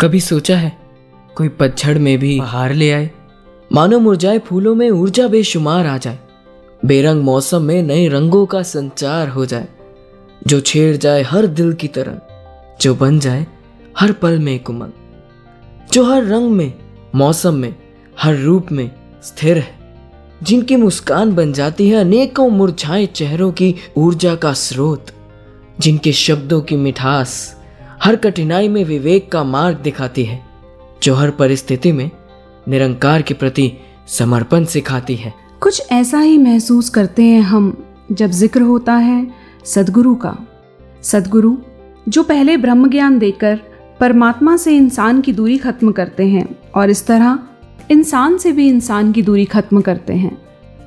कभी सोचा है कोई पतझड़ में भी हार ले आए? मानो मुरझाए फूलों में ऊर्जा बेशुमार आ जाए। बेरंग मौसम में नए रंगों का संचार हो जाए। जो छेड़ जाए हर दिल की तरह जो बन जाए हर पल में एक उमंग जो हर रंग में, मौसम में, हर रूप में स्थिर है। जिनकी मुस्कान बन जाती है अनेकों मुरझाए चेहरों की ऊर्जा का स्रोत। जिनके शब्दों की मिठास हर कठिनाई में विवेक का मार्ग दिखाती है जो हर परिस्थिति में निरंकार के प्रति समर्पण सिखाती है। कुछ ऐसा ही महसूस करते हैं हम जब ज़िक्र होता है सदगुरु का। सदगुरु जो पहले ब्रह्म ज्ञान देकर परमात्मा से इंसान की दूरी खत्म करते हैं और इस तरह इंसान से भी इंसान की दूरी खत्म करते हैं।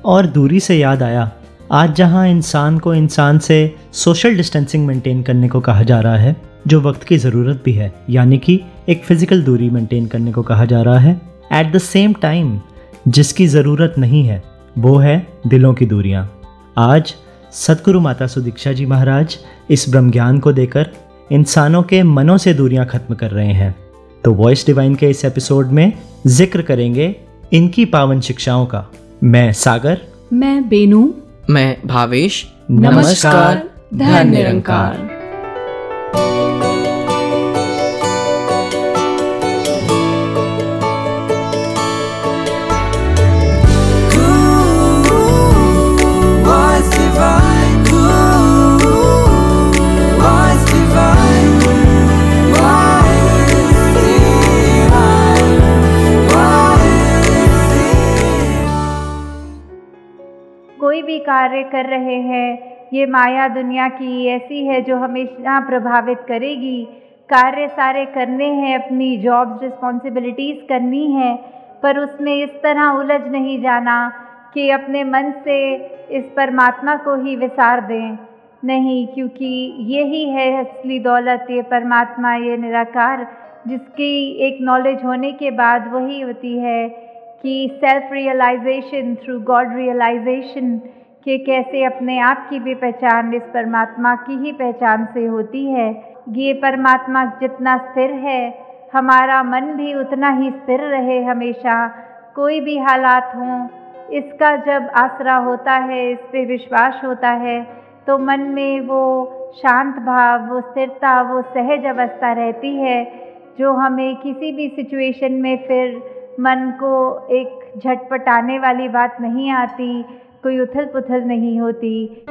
और दूरी से याद आया आज जहाँ इंसान को इंसान से सोशल डिस्टेंसिंग मेंटेन करने को कहा जा रहा है, जो वक्त की ज़रूरत भी है, यानी कि एक फ़िज़िकल दूरी मेंटेन करने को कहा जा रहा है एट द सेम टाइम जिसकी ज़रूरत नहीं है, वो है दिलों की दूरियाँ। आज सतगुरु माता सुदीक्षा जी महाराज इस ब्रह्म ज्ञान को देकर इंसानों के मनों से दूरियाँ खत्म कर रहे हैं। तो वॉइस डिवाइन के इस एपिसोड में ज़िक्र करेंगे इनकी पावन शिक्षाओं का। मैं सागर। मैं बेनू। मैं भावेश। नमस्कार धन निरंकार कार्य कर रहे हैं। ये माया दुनिया की ऐसी है जो हमेशा प्रभावित करेगी। कार्य सारे करने हैं, अपनी जॉब्स रिस्पॉन्सिबिलिटीज़ करनी है, पर उसमें इस तरह उलझ नहीं जाना कि अपने मन से इस परमात्मा को ही विसार दें। नहीं, क्योंकि यही है असली दौलत, ये परमात्मा, ये निराकार, जिसकी एक नॉलेज होने के बाद वही होती है कि self realisation through God realisation कि कैसे अपने आप की भी पहचान इस परमात्मा की ही पहचान से होती है। ये परमात्मा जितना स्थिर है, हमारा मन भी उतना ही स्थिर रहे हमेशा। कोई भी हालात हों, इसका जब आसरा होता है, इस पर विश्वास होता है तो मन में वो शांत भाव, वो स्थिरता, वो सहज अवस्था रहती है, जो हमें किसी भी सिचुएशन में फिर मन को एक झटपटाने वाली बात नहीं आती। कोई उथल पुथल नहीं होती।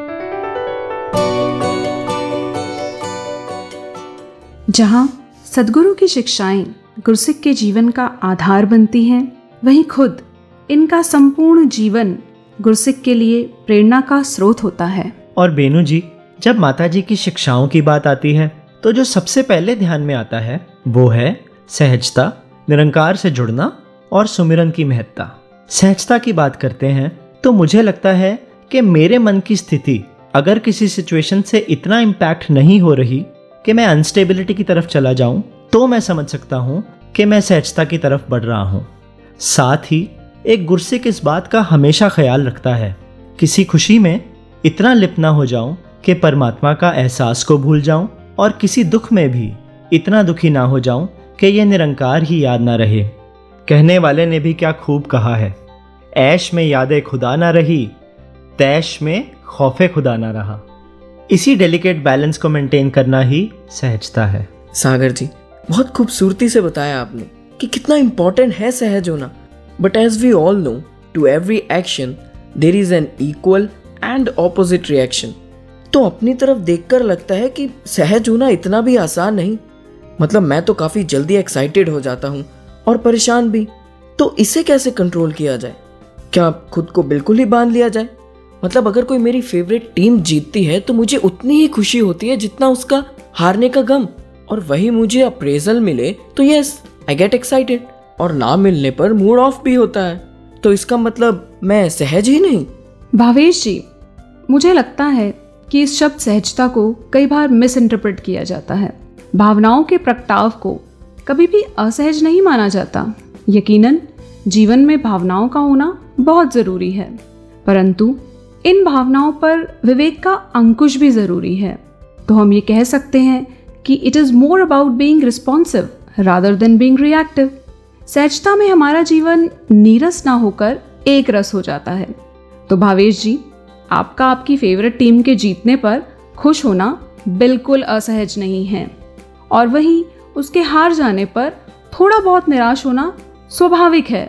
जहाँ सदगुरु की शिक्षाएँ गुरसिक के जीवन का आधार बनती हैं वहीं खुद इनका संपूर्ण जीवन गुरसिक के लिए प्रेरणा का स्रोत होता है। और बेनू जी जब माता जी की शिक्षाओं की बात आती है तो जो सबसे पहले ध्यान में आता है वो है सहजता निरंकार से जुड़ना और सुमिरन की महत्ता। सहजता की बात करते हैं तो मुझे लगता है कि मेरे मन की स्थिति अगर किसी सिचुएशन से इतना इम्पैक्ट नहीं हो रही कि मैं अनस्टेबिलिटी की तरफ़ चला जाऊँ तो मैं समझ सकता हूँ कि मैं सहजता की तरफ़ बढ़ रहा हूँ। साथ ही, एक गुरसिक इस बात का हमेशा ख्याल रखता है। किसी खुशी में इतना लिप ना हो जाऊँ कि परमात्मा का एहसास को भूल जाऊँ और किसी दुख में भी इतना दुखी ना हो जाऊँ कि यह निरंकार ही याद ना रहे। कहने वाले ने भी क्या खूब कहा है। ऐश में यादें खुदा ना रही, तैश में खौफे खुदा ना रहा। इसी डेलिकेट बैलेंस को मेंटेन करना ही सहजता है। सागर जी, बहुत खूबसूरती से बताया आपने कि कितना इम्पोर्टेंट है सहज होना। But as we all know to every action there is an equal and opposite reaction तो अपनी तरफ़ देखकर लगता है कि सहज होना इतना भी आसान नहीं। मतलब मैं तो काफ़ी जल्दी एक्साइटेड हो जाता हूँ और परेशान भी। तो इसे कैसे कंट्रोल किया जाए? क्या खुद को बिल्कुल ही बाँध लिया जाए? मतलब अगर कोई मेरी फेवरेट टीम जीतती है तो मुझे उतनी ही खुशी होती है जितना उसका हारने का गम। और वही मुझे अप्रेजल मिले तो यस आई गेट एक्साइटेड और ना मिलने पर मूड ऑफ़ भी होता है। तो इसका मतलब मैं सहज ही नहीं। भावेश जी, मुझे लगता है कि इस शब्द सहजता को कई बार मिस इंटरप्रेट किया जाता है। भावनाओं के प्रगटाव को कभी भी असहज नहीं माना जाता। यकीनन जीवन में भावनाओं का होना बहुत ज़रूरी है। परंतु, इन भावनाओं पर विवेक का अंकुश भी ज़रूरी है। तो हम ये कह सकते हैं कि it is more about being responsive rather than being reactive सहजता में हमारा जीवन नीरस ना होकर एक रस हो जाता है। तो भावेश जी, आपका आपकी फेवरेट टीम के जीतने पर खुश होना बिल्कुल असहज नहीं है। और वहीं उसके हार जाने पर थोड़ा बहुत निराश होना स्वाभाविक है।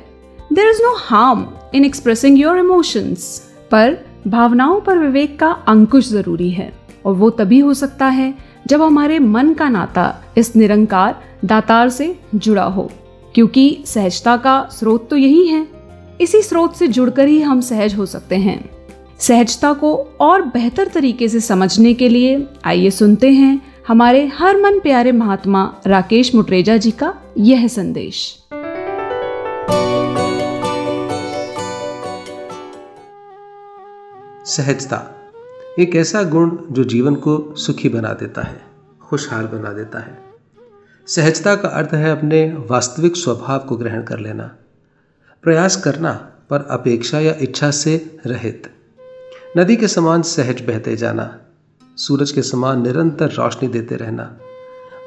There is no harm in expressing your emotions पर भावनाओं पर विवेक का अंकुश ज़रूरी है। और वो तभी हो सकता है जब हमारे मन का नाता इस निरंकार दातार से जुड़ा हो, क्योंकि सहजता का स्रोत तो यही है। इसी स्रोत से जुड़कर ही हम सहज हो सकते हैं। सहजता को और बेहतर तरीके से समझने के लिए आइए सुनते हैं हमारे हर मन प्यारे महात्मा राकेश मुटरेजा जी का यह संदेश। सहजता, एक ऐसा गुण जो जीवन को सुखी बना देता है, खुशहाल बना देता है। सहजता का अर्थ है अपने वास्तविक स्वभाव को ग्रहण कर लेना, प्रयास करना पर अपेक्षा या इच्छा से रहित। नदी के समान सहज बहते जाना, सूरज के समान निरंतर रोशनी देते रहना,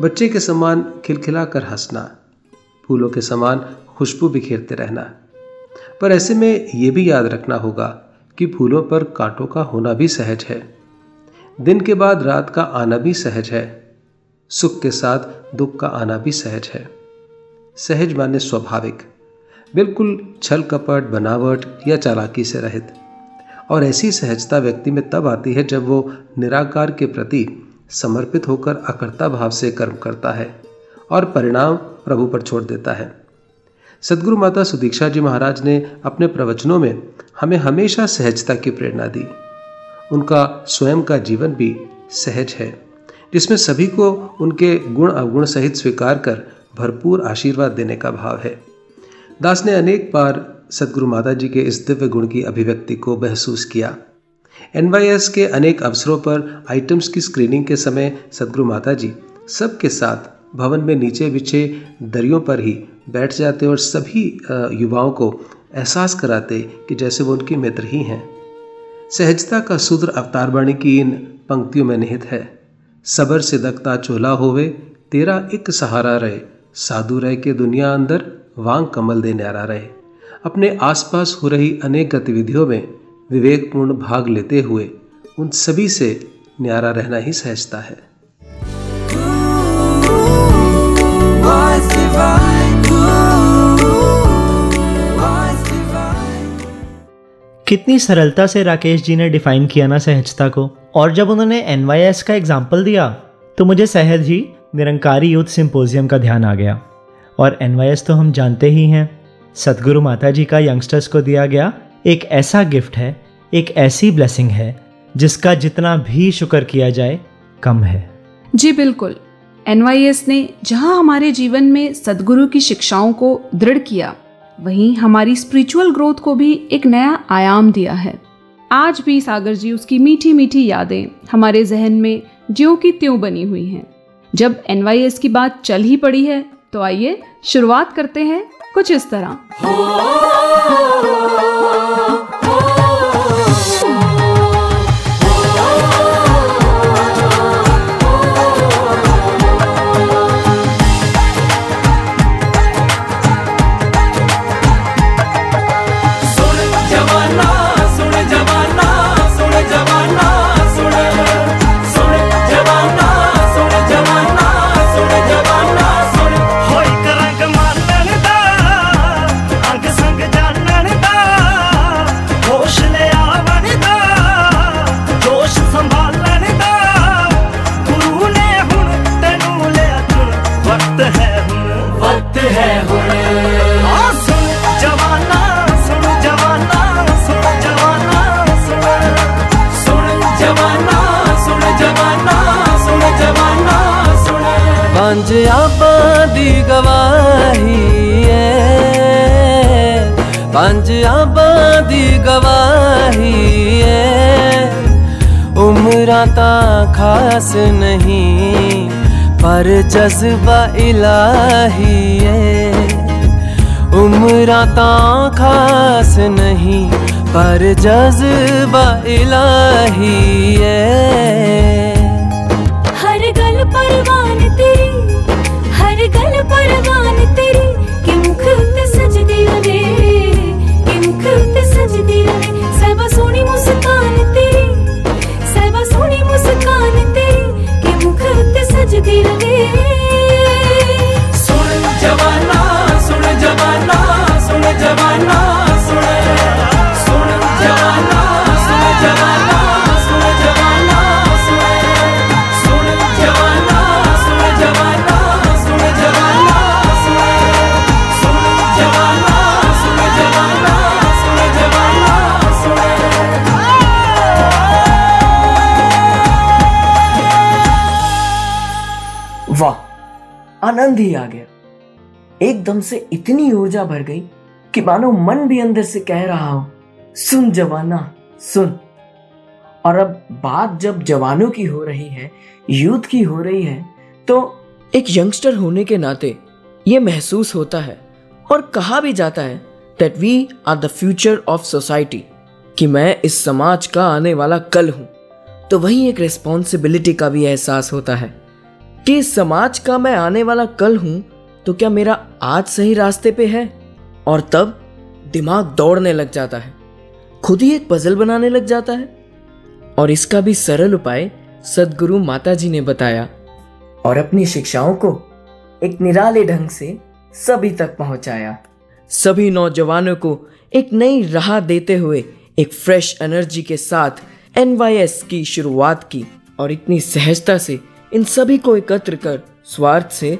बच्चे के समान खिलखिला कर हंसना, फूलों के समान खुशबू बिखेरते रहना। पर ऐसे में ये भी याद रखना होगा कि फूलों पर कांटों का होना भी सहज है। दिन के बाद रात का आना भी सहज है। सुख के साथ दुख का आना भी सहज है। सहज माने स्वाभाविक। बिल्कुल छल कपट, बनावट या चालाकी से रहित। और ऐसी सहजता व्यक्ति में तब आती है जब वो निराकार के प्रति समर्पित होकर अकर्ता भाव से कर्म करता है और परिणाम प्रभु पर छोड़ देता है। सदगुरु माता सुदीक्षा जी महाराज ने अपने प्रवचनों में हमें हमेशा सहजता की प्रेरणा दी। उनका स्वयं का जीवन भी सहज है, जिसमें सभी को उनके गुण अवगुण सहित स्वीकार कर भरपूर आशीर्वाद देने का भाव है। दास ने अनेक बार सदगुरु माता जी के इस दिव्य गुण की अभिव्यक्ति को महसूस किया। एनवाईएस के अनेक अवसरों पर आइटम्स की स्क्रीनिंग के समय सदगुरु माता जी सबके साथ भवन में नीचे बिछे दरियों पर ही बैठ जाते और सभी युवाओं को एहसास कराते कि जैसे वो उनके मित्र ही हैं। सहजता का सूत्र अवतार वाणी की इन पंक्तियों में निहित है। सबर से दकता चोला होवे, तेरा एक सहारा रहे। साधु रह के दुनिया अंदर, वांग कमल दे न्यारा रहे। अपने आसपास हो रही अनेक गतिविधियों में विवेकपूर्ण भाग लेते हुए उन सभी से न्यारा रहना ही सहजता है। कितनी सरलता से राकेश जी ने डिफाइन किया ना सहजता को? और जब उन्होंने एनवाईएस का एग्ज़ाम्पल दिया तो मुझे सहज ही निरंकारी यूथ सिंपोजियम का ध्यान आ गया। और एनवाईएस तो हम जानते ही हैं। सदगुरु माता जी का यंगस्टर्स को दिया गया एक ऐसा गिफ्ट है, एक ऐसी ब्लेसिंग है, जिसका जितना भी शुक्र किया जाए, कम है। जी बिल्कुल। एनवाईएस ने जहाँ हमारे जीवन में सदगुरु की शिक्षाओं को दृढ़ किया वहीं हमारी स्पिरिचुअल ग्रोथ को भी एक नया आयाम दिया है। आज भी सागर जी उसकी मीठी मीठी यादें हमारे जहन में ज्यो की त्यों बनी हुई हैं। जब एनवाईएस की बात चल ही पड़ी है तो आइए शुरुआत करते हैं कुछ इस तरह। आज आबादी गवाही है। पंज आबादी गवाही है। उम्र ता खास नहीं, पर जज्बा इलाही है। उम्र ता खास नहीं, पर जज्बा इलाही है। वाह आनंद ही आ गया। एकदम से इतनी ऊर्जा भर गई कि मानो मन भी अंदर से कह रहा हो, सुन जवाना, सुन। और अब बात जब जवानों की हो रही है, यूथ की हो रही है तो एक यंगस्टर होने के नाते ये महसूस होता है और कहा भी जाता है that we are the future of society कि मैं इस समाज का आने वाला कल हूँ। तो वही एक रिस्पॉन्सिबिलिटी का भी एहसास होता है कि इस समाज का मैं आने वाला कल हूँ तो क्या मेरा आज सही रास्ते पे है? और तब दिमाग दौड़ने लग जाता है। खुद ही एक पजल बनाने लग जाता है। और इसका भी सरल उपाय सदगुरु माता जी ने बताया। और अपनी शिक्षाओं को एक निराले ढंग से सभी तक पहुँचाया। सभी नौजवानों को एक नई राह देते हुए एक फ्रेश एनर्जी के साथ एन की शुरुआत की। और इतनी सहजता से इन सभी को एकत्र कर स्वार्थ से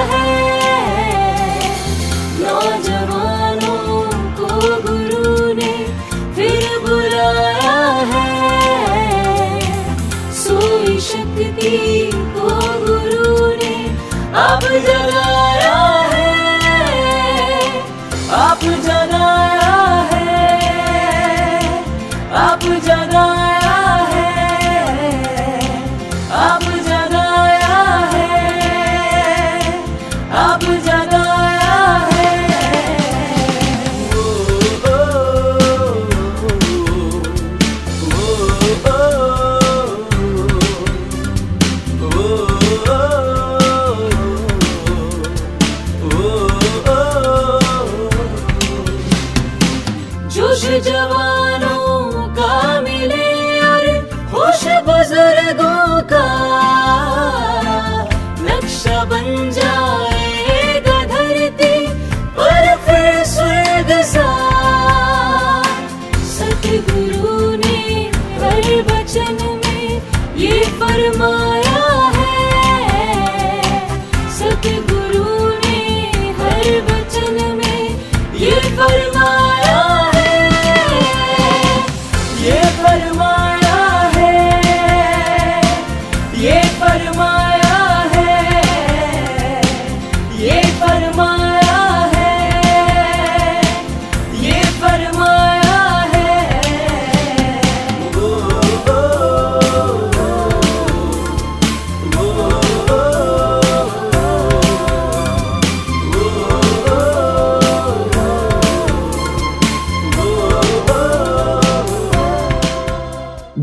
Chicago.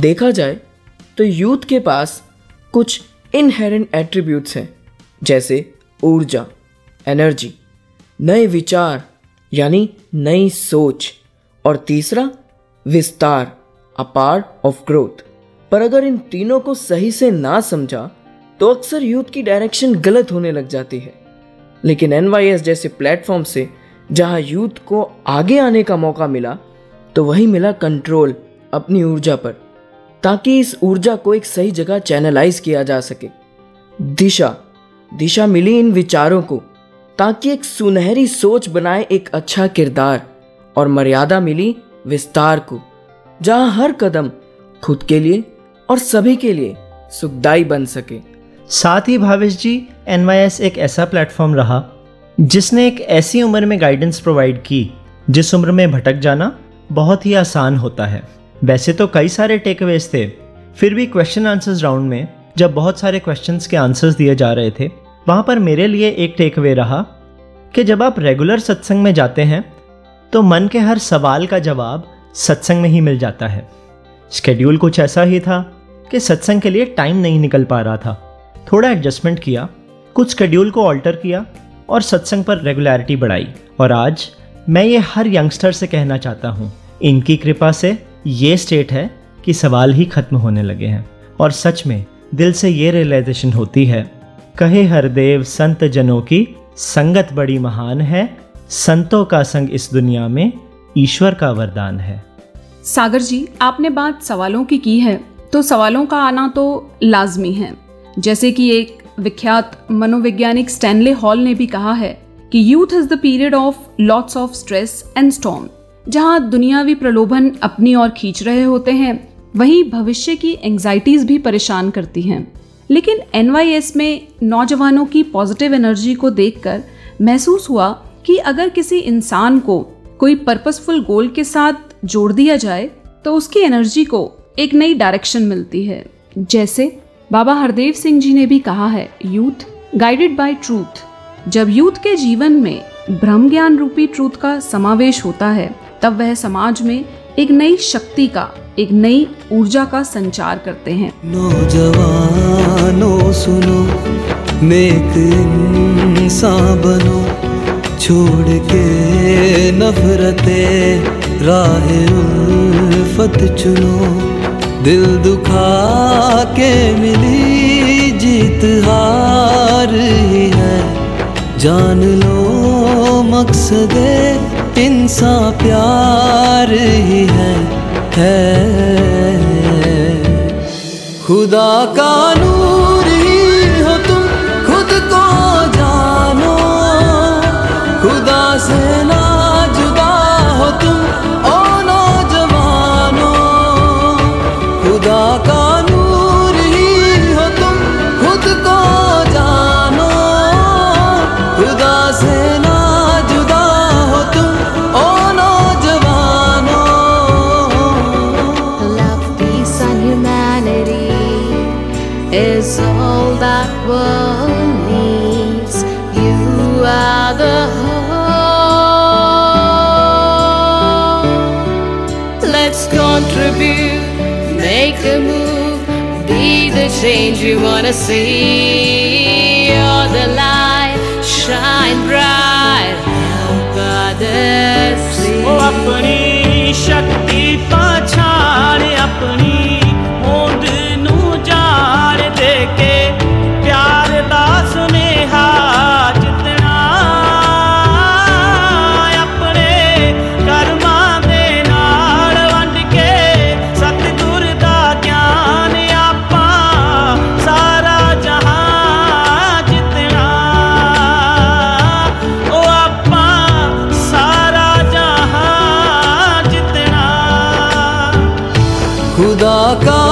देखा जाए तो यूथ के पास कुछ इनहेरेंट एट्रीब्यूट्स हैं, जैसे ऊर्जा एनर्जी नए विचार, यानी नई सोच, और तीसरा, विस्तार अ पार्ट ऑफ़ ग्रोथ पर अगर इन तीनों को सही से ना समझा तो अक्सर यूथ की डायरेक्शन गलत होने लग जाती है। लेकिन एनवाईएस जैसे प्लेटफॉर्म से, जहाँ यूथ को आगे आने का मौका मिला तो वही मिला कंट्रोल अपनी ऊर्जा पर। ताकि इस ऊर्जा को एक सही जगह चैनलाइज किया जा सके। दिशा। दिशा मिली इन विचारों को, ताकि एक सुनहरी सोच बनाए एक अच्छा किरदार, और मर्यादा मिली विस्तार को, जहाँ हर कदम खुद के लिए और सभी के लिए सुखदाई बन सके। साथ ही भावेश जी एन एक ऐसा प्लेटफॉर्म रहा, जिसने एक ऐसी उम्र में गाइडेंस प्रोवाइड की, जिस उम्र में भटक जाना बहुत ही आसान होता है। वैसे तो कई सारे टेकअवेज थे। फिर भी क्वेश्चन आंसर्स राउंड में, जब बहुत सारे क्वेश्चंस के आंसर्स दिए जा रहे थे, वहाँ पर मेरे लिए एक टेकअवे रहा कि जब आप रेगुलर सत्संग में जाते हैं तो मन के हर सवाल का जवाब सत्संग में ही मिल जाता है। शेड्यूल कुछ ऐसा ही था कि सत्संग के लिए टाइम नहीं निकल पा रहा था। थोड़ा एडजस्टमेंट किया, कुछ शेड्यूल को ऑल्टर किया और सत्संग पर रेगुलरिटी बढ़ाई। और आज मैं ये हर यंगस्टर से कहना चाहता हूँ, इनकी कृपा से ये स्टेट है कि सवाल ही खत्म होने लगे हैं। और सच में, दिल से ये रियलाइजेशन होती है, कहे हरदेव संत जनों की, संगत बड़ी महान है, संतों का संग इस दुनिया में ईश्वर का वरदान है। सागर जी, आपने बात सवालों की की है तो सवालों का आना तो लाजमी है। जैसे कि एक विख्यात मनोवैज्ञानिक स्टैनले हॉल ने भी कहा है कि youth is the period of lots of stress and storm. जहाँ दुनियावी प्रलोभन अपनी ओर खींच रहे होते हैं, वहीं भविष्य की एंजाइटीज भी परेशान करती हैं। लेकिन एन में नौजवानों की पॉजिटिव एनर्जी को देखकर महसूस हुआ कि अगर किसी इंसान को कोई पर्पसफुल गोल के साथ जोड़ दिया जाए तो उसकी एनर्जी को एक नई डायरेक्शन मिलती है। जैसे बाबा हरदेव सिंह जी ने भी कहा है यूथ गाइडेड बाय ट्रूथ जब यूथ के जीवन में ब्रह्म ज्ञान रूपी ट्रूथ का समावेश होता है तब वह समाज में एक नई शक्ति का, एक नई ऊर्जा का संचार करते हैं। नौजवानों, सुनो, नेक इंसान बनो, छोड़ के नफरते, राह उल्फत चुनो। दिल दुखा के मिली जीत, हार ही है। जान लो मकसद इंसान प्यार ही है है। खुदा का नूर change we wanna see. You're the light, shine bright, help others oh, see. ਉਹ खुदा का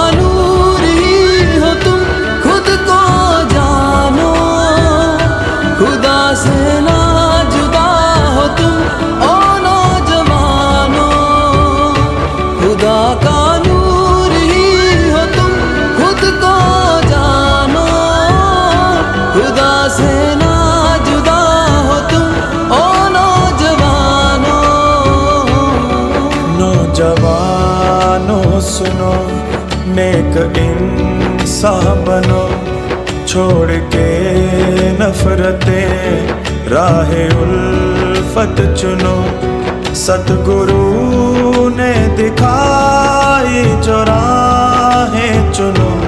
नेक इंसान बनो, छोड़ के नफरतें, राह उल्फत चुनो। सतगुरु ने दिखाई जो राहें चुनो।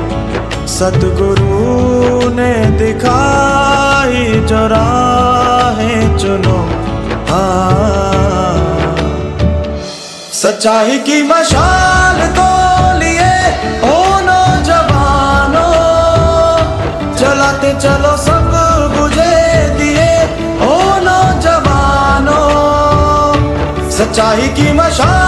सतगुरु ने दिखाई जो राहें चुनो। हाँ। सच्चाई की मशाल को सच्चाई की मशाल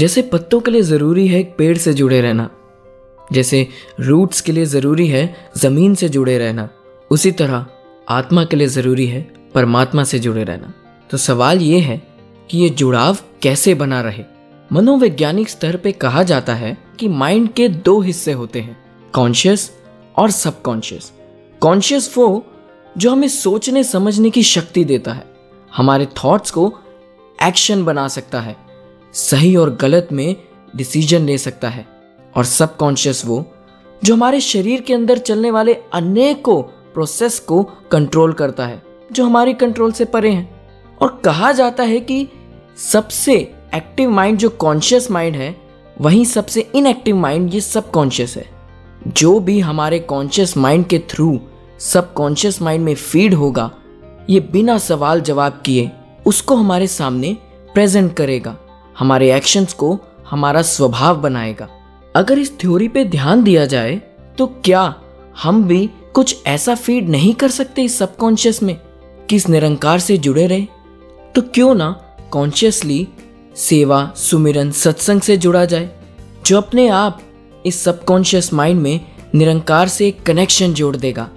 जैसे पत्तों के लिए ज़रूरी है पेड़ से जुड़े रहना, जैसे रूट्स के लिए ज़रूरी है ज़मीन से जुड़े रहना, उसी तरह आत्मा के लिए ज़रूरी है परमात्मा से जुड़े रहना। तो सवाल ये है कि ये जुड़ाव कैसे बना रहे? मनोवैज्ञानिक स्तर पे कहा जाता है कि माइंड के दो हिस्से होते हैं कॉन्शियस और सबकॉन्शियस कॉन्शियस वो जो हमें सोचने समझने की शक्ति देता है, हमारे थॉट्स को एक्शन बना सकता है सही और गलत में डिसीज़न ले सकता है। और सबकॉन्शियस वो, जो हमारे शरीर के अंदर चलने वाले अनेकों प्रोसेस को कंट्रोल करता है, जो हमारी कंट्रोल से परे हैं। और कहा जाता है कि सबसे एक्टिव माइंड जो कॉन्शियस माइंड है, वहीं सबसे इनएक्टिव माइंड ये सबकॉन्शियस है। जो भी हमारे कॉन्शियस माइंड के थ्रू सबकॉन्शियस माइंड में फ़ीड होगा, ये बिना सवाल जवाब किए उसको हमारे सामने प्रेजेंट करेगा। हमारे एक्शंस को हमारा स्वभाव बनाएगा। अगर इस थ्योरी पे ध्यान दिया जाए तो क्या हम भी कुछ ऐसा फ़ीड नहीं कर सकते इस सबकॉन्शियस में कि इस निरंकार से जुड़े रहे? तो क्यों ना कॉन्शियसली सेवा, सुमिरन, सत्संग से जुड़ा जाए, जो अपने आप इस सबकॉन्शियस माइंड में निरंकार से एक कनेक्शन जोड़ देगा,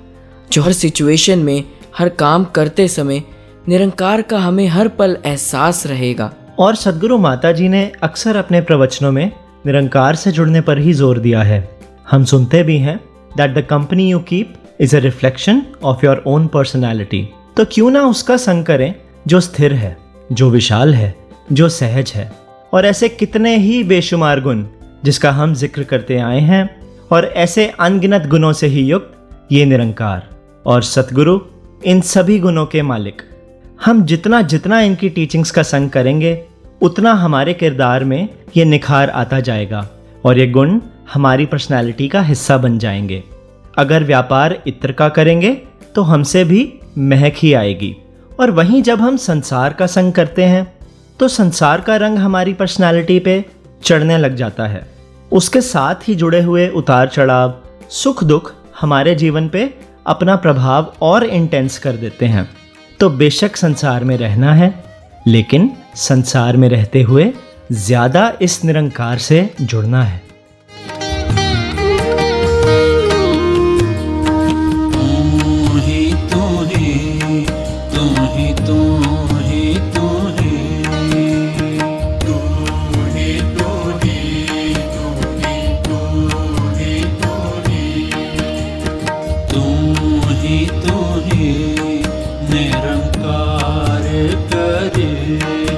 जो हर सिचुएशन में, हर काम करते समय निरंकार का हमें हर पल एहसास रहेगा। और सदगुरु माता जी ने अक्सर अपने प्रवचनों में निरंकार से जुड़ने पर ही ज़ोर दिया है। हम सुनते भी हैं that the company you keep is a reflection of your own personality तो क्यों ना उसका संग करें जो स्थिर है, जो विशाल है, जो सहज है। और ऐसे कितने ही बेशुमार गुण जिसका हम ज़िक्र करते आए हैं और ऐसे अनगिनत गुणों से ही युक्त ये निरंकार। और सतगुरु इन सभी गुणों के मालिक। हम जितना जितना इनकी टीचिंग्स का संग करेंगे, उतना हमारे किरदार में ये निखार आता जाएगा और ये गुण हमारी पर्सनैलिटी का हिस्सा बन जाएँगे। अगर व्यापार इत्र का करेंगे तो हमसे भी महक ही आएगी। और वहीं जब हम संसार का संग करते हैं तो संसार का रंग हमारी पर्सनैलिटी पे चढ़ने लग जाता है। उसके साथ ही जुड़े हुए उतार चढ़ाव, सुख दुख हमारे जीवन पे अपना प्रभाव और इंटेंस कर देते हैं। तो बेशक संसार में रहना है, लेकिन संसार में रहते हुए ज़्यादा इस निरंकार से जुड़ना है। 地。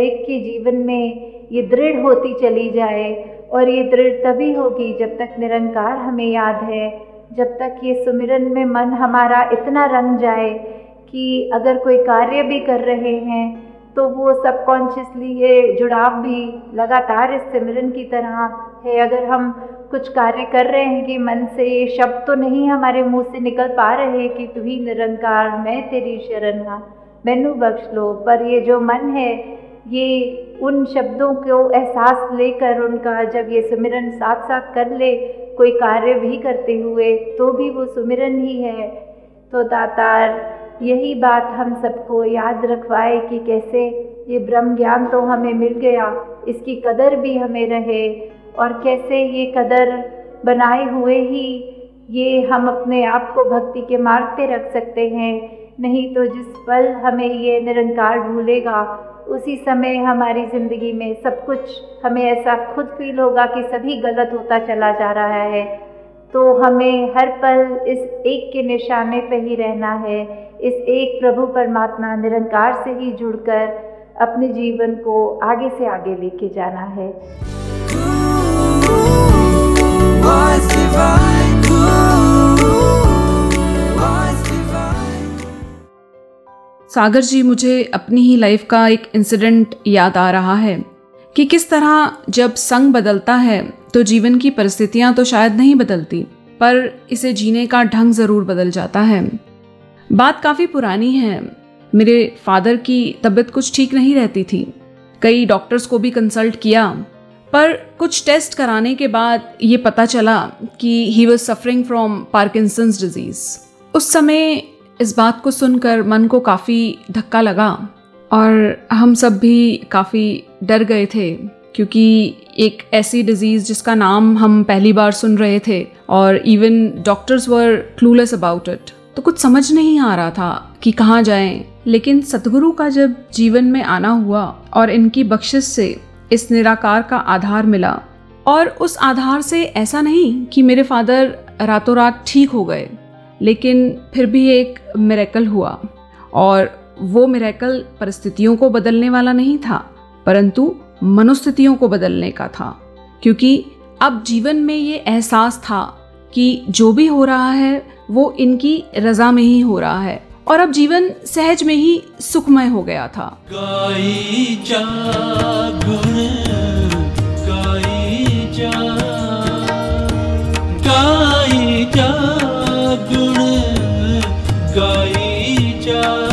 भक्ति हर एक के जीवन में ये दृढ़ होती चली जाए और ये दृढ़ तभी होगी जब तक निरंकार हमें याद है, जब तक ये सुमिरन में मन हमारा इतना रंग जाए कि अगर कोई कार्य भी कर रहे हैं तो वो सबकॉन्शियसली ये जुड़ाव भी लगातार इस सिमरन की तरह है। अगर हम कुछ कार्य कर रहे हैं कि मन से, ये शब्द तो नहीं हमारे मुँह से निकल पा रहे कि तू ही निरंकार, मैं तेरी शरण हाँ मैनू बख्श लो, पर ये जो मन है ये उन शब्दों को एहसास लेकर, उनका जब ये सुमिरन साथ साथ कर ले, कोई कार्य भी करते हुए तो भी वो सुमिरन ही है। तो दातार, यही बात हम सबको याद रखवाए कि कैसे ये ब्रह्म ज्ञान तो हमें मिल गया, इसकी कदर भी हमें रहे, और कैसे ये कदर बनाए हुए ही ये हम अपने आप को भक्ति के मार्ग पे रख सकते हैं। नहीं तो जिस पल हमें ये निरंकार भूलेगा उसी समय हमारी ज़िंदगी में सब कुछ हमें ऐसा खुद फील होगा कि सभी गलत होता चला जा रहा है। तो हमें हर पल इस एक के निशाने पे ही रहना है, इस एक प्रभु परमात्मा निरंकार से ही जुड़कर अपने जीवन को आगे से आगे लेके जाना है। Was सागर जी, मुझे अपनी ही लाइफ का एक इंसिडेंट याद आ रहा है कि किस तरह जब संग बदलता है तो जीवन की परिस्थितियाँ तो शायद नहीं बदलती, पर इसे जीने का ढंग ज़रूर बदल जाता है। बात काफ़ी पुरानी है। मेरे फादर की तबीयत कुछ ठीक नहीं रहती थी। कई डॉक्टर्स को भी कंसल्ट किया, पर कुछ टेस्ट कराने के बाद ये पता चला कि he was suffering from Parkinson's disease उस समय इस बात को सुनकर मन को काफ़ी धक्का लगा और हम सब भी काफ़ी डर गए थे, क्योंकि एक ऐसी डिज़ीज़ जिसका नाम हम पहली बार सुन रहे थे और even doctors were clueless about it तो कुछ समझ नहीं आ रहा था कि कहाँ जाएँ, लेकिन सतगुरु का जब जीवन में आना हुआ और इनकी बख्शिश से इस निराकार का आधार मिला, और उस आधार से ऐसा नहीं कि मेरे फादर रातों रात ठीक हो गए। लेकिन फिर भी एक मिरेकल हुआ। और वो मिरेकल परिस्थितियों को बदलने वाला नहीं था, परंतु मनोस्थितियों को बदलने का था। क्योंकि अब जीवन में ये एहसास था कि जो भी हो रहा है, वो इनकी रजा में ही हो रहा है। और अब जीवन सहज में ही सुखमय हो गया था। गाई जा गाई जा गाई जा गुण जा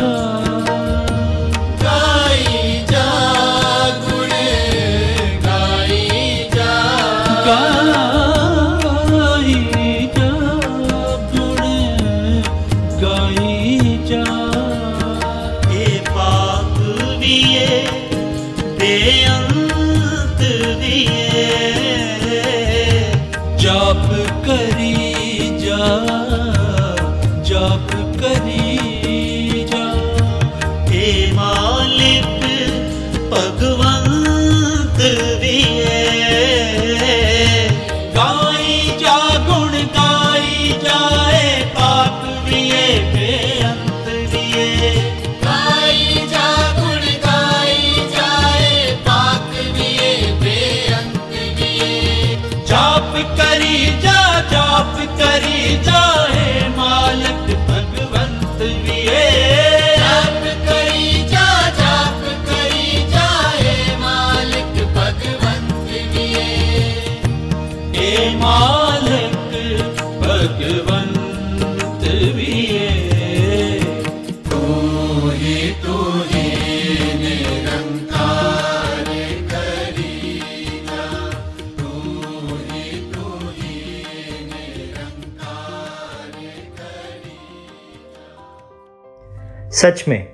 सच में,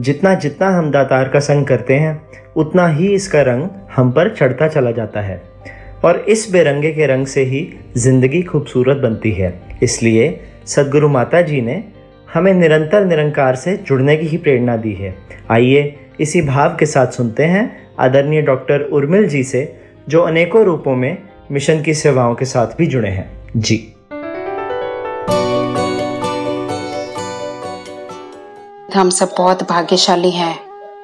जितना जितना हम दातार का संग करते हैं, उतना ही इसका रंग हम पर चढ़ता चला जाता है। और इस बेरंगे के रंग से ही ज़िंदगी खूबसूरत बनती है। इसलिए सदगुरु माता जी ने हमें निरंतर निरंकार से जुड़ने की ही प्रेरणा दी है। आइए इसी भाव के साथ सुनते हैं आदरणीय डॉक्टर उर्मिल जी से, जो अनेकों रूपों में मिशन की सेवाओं के साथ भी जुड़े हैं। जी। हम सब बहुत भाग्यशाली हैं,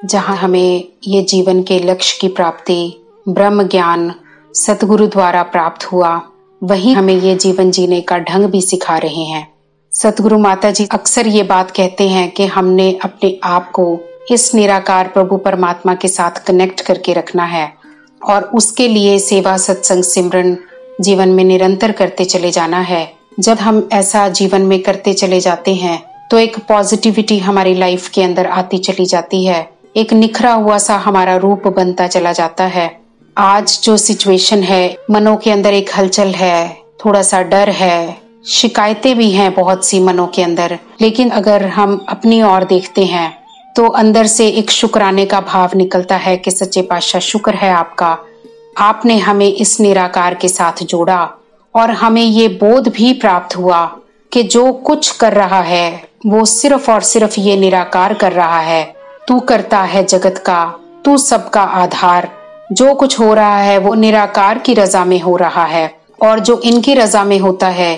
जहाँ हमें ये जीवन के लक्ष्य की प्राप्ति, ब्रह्म ज्ञान, सतगुरु द्वारा प्राप्त हुआ। वही हमें ये जीवन जीने का ढंग भी सिखा रहे हैं। सतगुरु माता जी अक्सर ये बात कहते हैं कि हमने अपने आप को इस निराकार प्रभु परमात्मा के साथ कनेक्ट करके रखना है और उसके लिए सेवा, सत्संग, सिमरन जीवन में निरंतर करते चले जाना है। जब हम ऐसा जीवन में करते चले जाते हैं तो एक पॉजिटिविटी हमारी लाइफ के अंदर आती चली जाती है। एक निखरा हुआ सा हमारा रूप बनता चला जाता है। आज जो सिचुएशन है, मनो के अंदर एक हलचल है, थोड़ा सा डर है, शिकायतें भी हैं बहुत सी मनों के अंदर, लेकिन अगर हम अपनी ओर देखते हैं तो अंदर से एक शुक्राने का भाव निकलता है कि सच्चे पातशाह शुक्र है आपका। आपने हमें इस निराकार के साथ जोड़ा और हमें ये बोध भी प्राप्त हुआ कि जो कुछ कर रहा है वो सिर्फ़ और सिर्फ़ ये निराकार कर रहा है, तू करता है जगत का, तू सबका आधार। जो कुछ हो रहा है वो निराकार की रजा में हो रहा है, और जो इनकी रजा में होता है,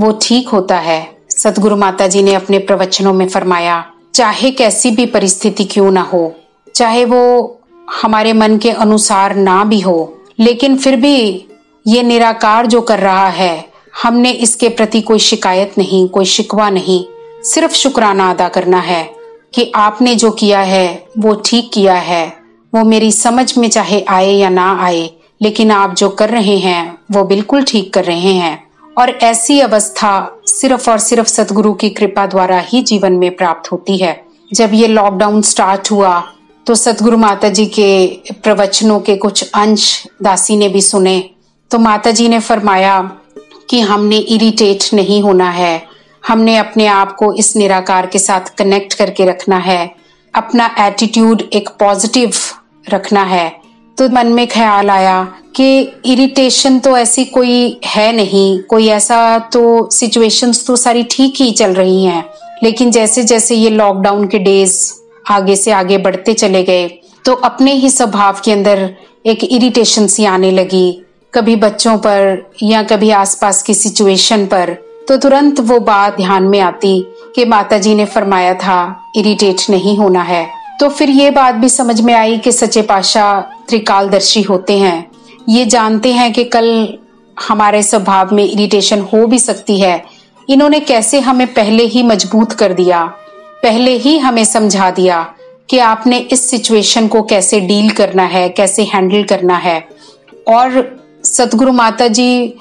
वो ठीक होता है। सतगुरु माता जी ने अपने प्रवचनों में फरमाया, चाहे कैसी भी परिस्थिति क्यों ना हो, चाहे वो हमारे मन के अनुसार ना भी हो, लेकिन फिर भी ये निराकार जो कर रहा है, हमने इसके प्रति कोई शिकायत नहीं, कोई शिकवा नहीं। सिर्फ़ शुक्राना अदा करना है कि आपने जो किया है, वो ठीक किया है। वो मेरी समझ में चाहे आए या ना आए, लेकिन आप जो कर रहे हैं, वो बिल्कुल ठीक कर रहे हैं। और ऐसी अवस्था सिर्फ़ और सिर्फ़ सदगुरु की कृपा द्वारा ही जीवन में प्राप्त होती है। जब ये लॉकडाउन स्टार्ट हुआ तो सतगुरु माता जी के प्रवचनों के कुछ अंश दासी ने भी सुने। तो माता जी ने फरमाया कि हमने इरिटेट नहीं होना है। हमने अपने आप को इस निराकार के साथ कनेक्ट करके रखना है। अपना एटीट्यूड एक पॉजिटिव रखना है। तो मन में ख्याल आया कि इरिटेशन तो ऐसी कोई है नहीं। कोई ऐसा तो सिचुएशंस तो सारी ठीक ही चल रही हैं। लेकिन जैसे जैसे ये लॉकडाउन के डेज़ आगे से आगे बढ़ते चले गए तो अपने ही स्वभाव के अंदर एक इरिटेशन सी आने लगी। कभी बच्चों पर या कभी आसपास की सिचुएशन पर। तो तुरंत वो बात ध्यान में आती कि माता जी ने फरमाया था इरिटेट नहीं होना है। तो फिर ये बात भी समझ में आई कि सच्चे पाशाह त्रिकालदर्शी होते हैं। ये जानते हैं कि कल हमारे स्वभाव में इरिटेशन हो भी सकती है। इन्होंने कैसे हमें पहले ही मज़बूत कर दिया, पहले ही हमें समझा दिया कि आपने इस सिचुएशन को कैसे डील करना है, कैसे हैंडल करना है। और सतगुरु माता जी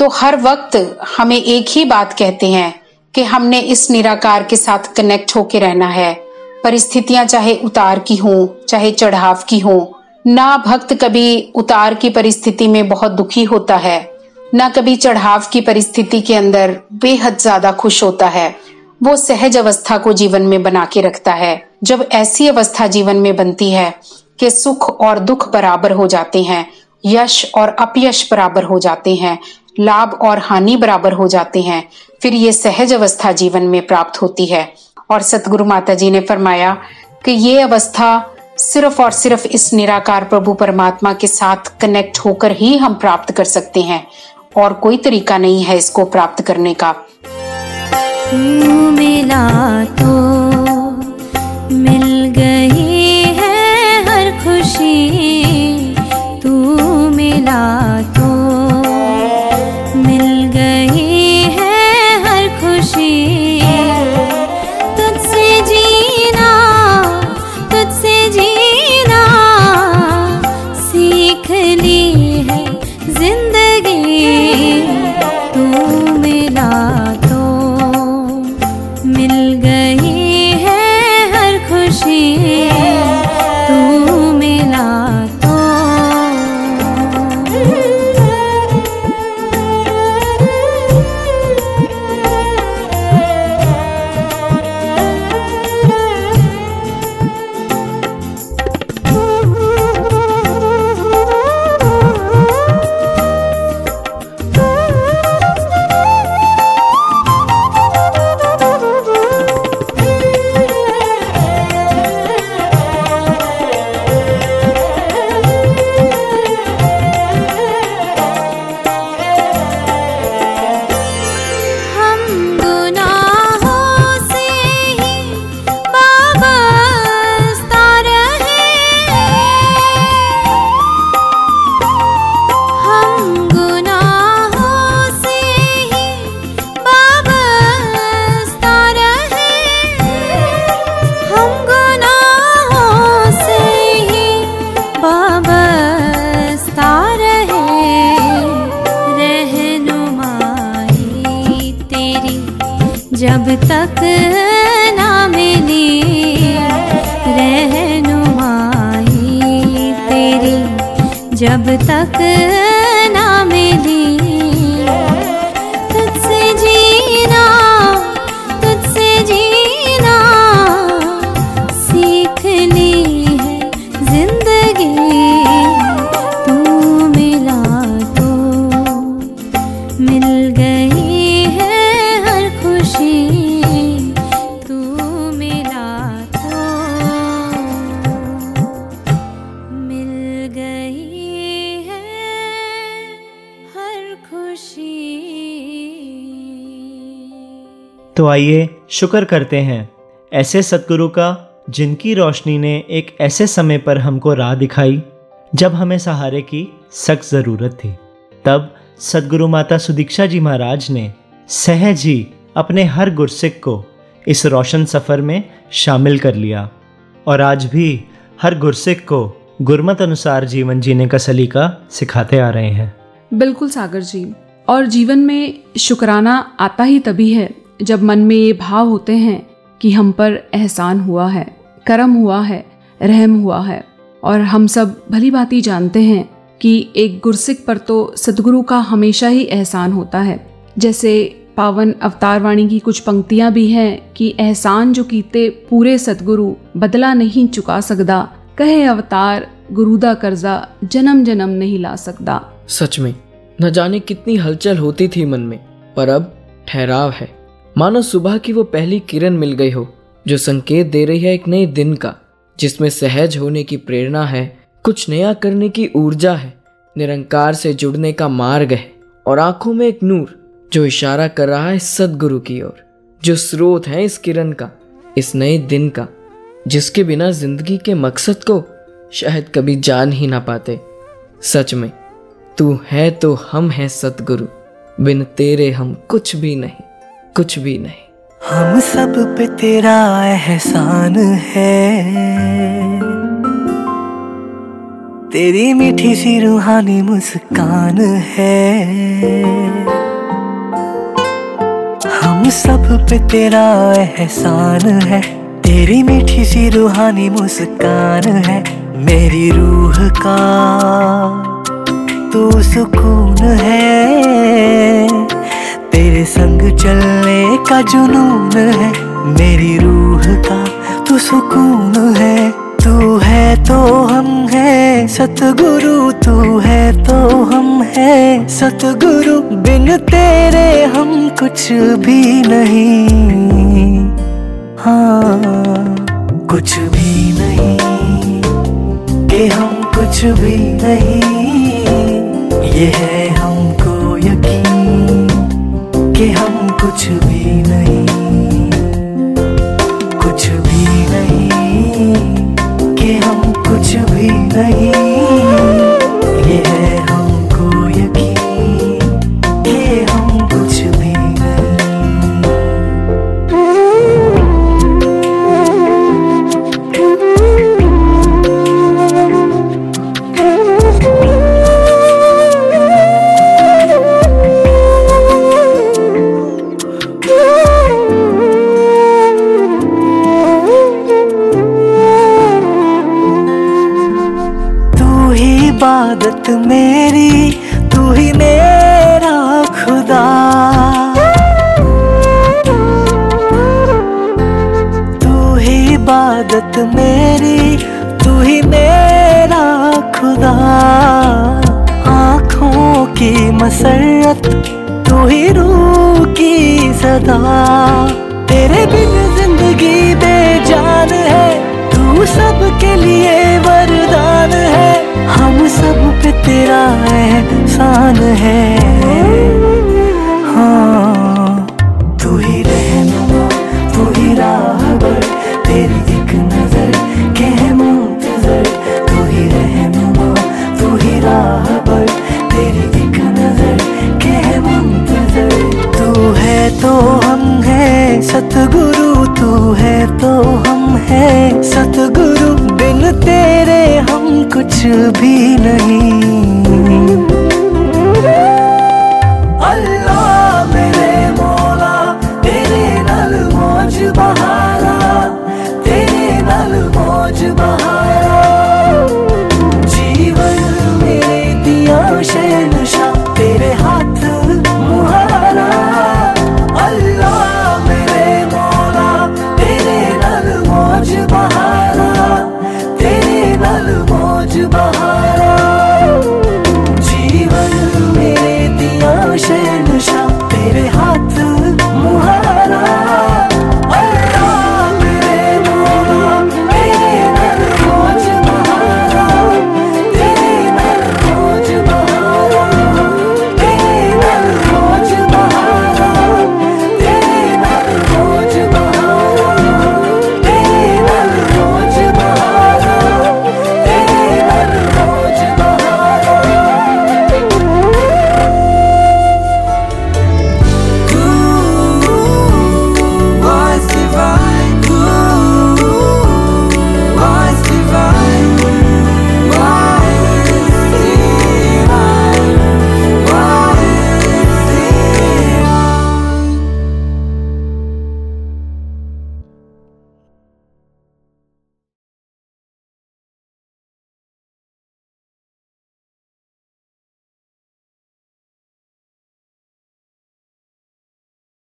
तो हर वक्त हमें एक ही बात कहते हैं कि हमने इस निराकार के साथ कनेक्ट होके रहना है। परिस्थितियाँ चाहे उतार की हो, चाहे चढ़ाव की हो, ना भक्त कभी उतार की परिस्थिति में बहुत दुखी होता है, ना कभी चढ़ाव की परिस्थिति के अंदर बेहद ज़्यादा खुश होता है। वो सहज अवस्था को जीवन में बना के रखता है। जब ऐसी अवस्था जीवन में बनती है कि सुख और दुख बराबर हो जाते हैं, यश और अपयश बराबर हो जाते हैं लाभ और हानि बराबर हो जाते हैं। फिर ये सहज अवस्था जीवन में प्राप्त होती है। और सतगुरु माता जी ने फरमाया कि ये अवस्था सिर्फ़ और सिर्फ़ इस निराकार प्रभु परमात्मा के साथ कनेक्ट होकर ही हम प्राप्त कर सकते हैं। और कोई तरीका नहीं है इसको प्राप्त करने का। मिला तो मिल गई जब तक आइए, शुक्र करते हैं। ऐसे सतगुरु का, जिनकी रोशनी ने एक ऐसे समय पर हमको राह दिखाई, जब हमें सहारे की सख्त ज़रूरत थी। तब सदगुरु माता सुदीक्षा जी महाराज ने सहज ही अपने हर गुरसिक को इस रोशन सफ़र में शामिल कर लिया। और आज भी हर गुरसिक को गुरमत अनुसार जीवन जीने का सलीका सिखाते आ रहे हैं। बिल्कुल सागर जी, और जीवन में शुक्राना आता ही तभी है जब मन में ये भाव होते हैं कि हम पर एहसान हुआ है, करम हुआ है, रहम हुआ है, और हम सब भली भांति जानते हैं कि एक गुरसिक पर तो सदगुरु का हमेशा ही एहसान होता है। जैसे पावन अवतार वाणी की कुछ पंक्तियाँ भी हैं कि एहसान जो कीते पूरे सतगुरु बदला नहीं चुका सकदा, कहे अवतार गुरुदा कर्जा जन्म जन्म नहीं ला सकदा। सच में, न जाने कितनी हलचल होती थी मन में, पर अब ठहराव है। मानो सुबह की वो पहली किरण मिल गई हो, जो संकेत दे रही है एक नए दिन का, जिसमें सहज होने की प्रेरणा है, कुछ नया करने की ऊर्जा है, निरंकार से जुड़ने का मार्ग है, और आँखों में एक नूर, जो इशारा कर रहा है सदगुरु की ओर, जो स्रोत है इस किरण का, इस नए दिन का, जिसके बिना ज़िंदगी के मकसद को शायद कभी जान ही ना पाते। सच में, तू है तो हम हैं सतगुरु बिन तेरे हम कुछ भी नहीं। कुछ भी नहीं। हम सब पे तेरा एहसान है। तेरी मीठी सी रूहानी मुस्कान है। हम सब पे तेरा एहसान है। तेरी मीठी सी रूहानी मुस्कान है। मेरी रूह का तू सुकून है। तेरे संग चलने का जुनून है। मेरी रूह का तू सुकून है। तू है तो हम है। सतगुरु तू है तो हम है। सतगुरु बिन तेरे हम कुछ भी नहीं। हाँ कुछ भी नहीं। कि हम कुछ भी नहीं। ये है तू ही मेरा खुदा। तू ही इबादत मेरी, तू ही मेरा खुदा। आँखों की मसरत तू ही रूह की सदा। तेरे बिन ज़िंदगी बेजान है, तू सबके लिए वरदान है। सब पे तेरा एहसान है। हाँ तू ही तू ही तेरी एक नज़र रहनुमा तू ही तेरी एक नज़र के तू है तो हम है सतगुरु, तू है तो हम है सतगुरु। तेरे हम कुछ भी नहीं।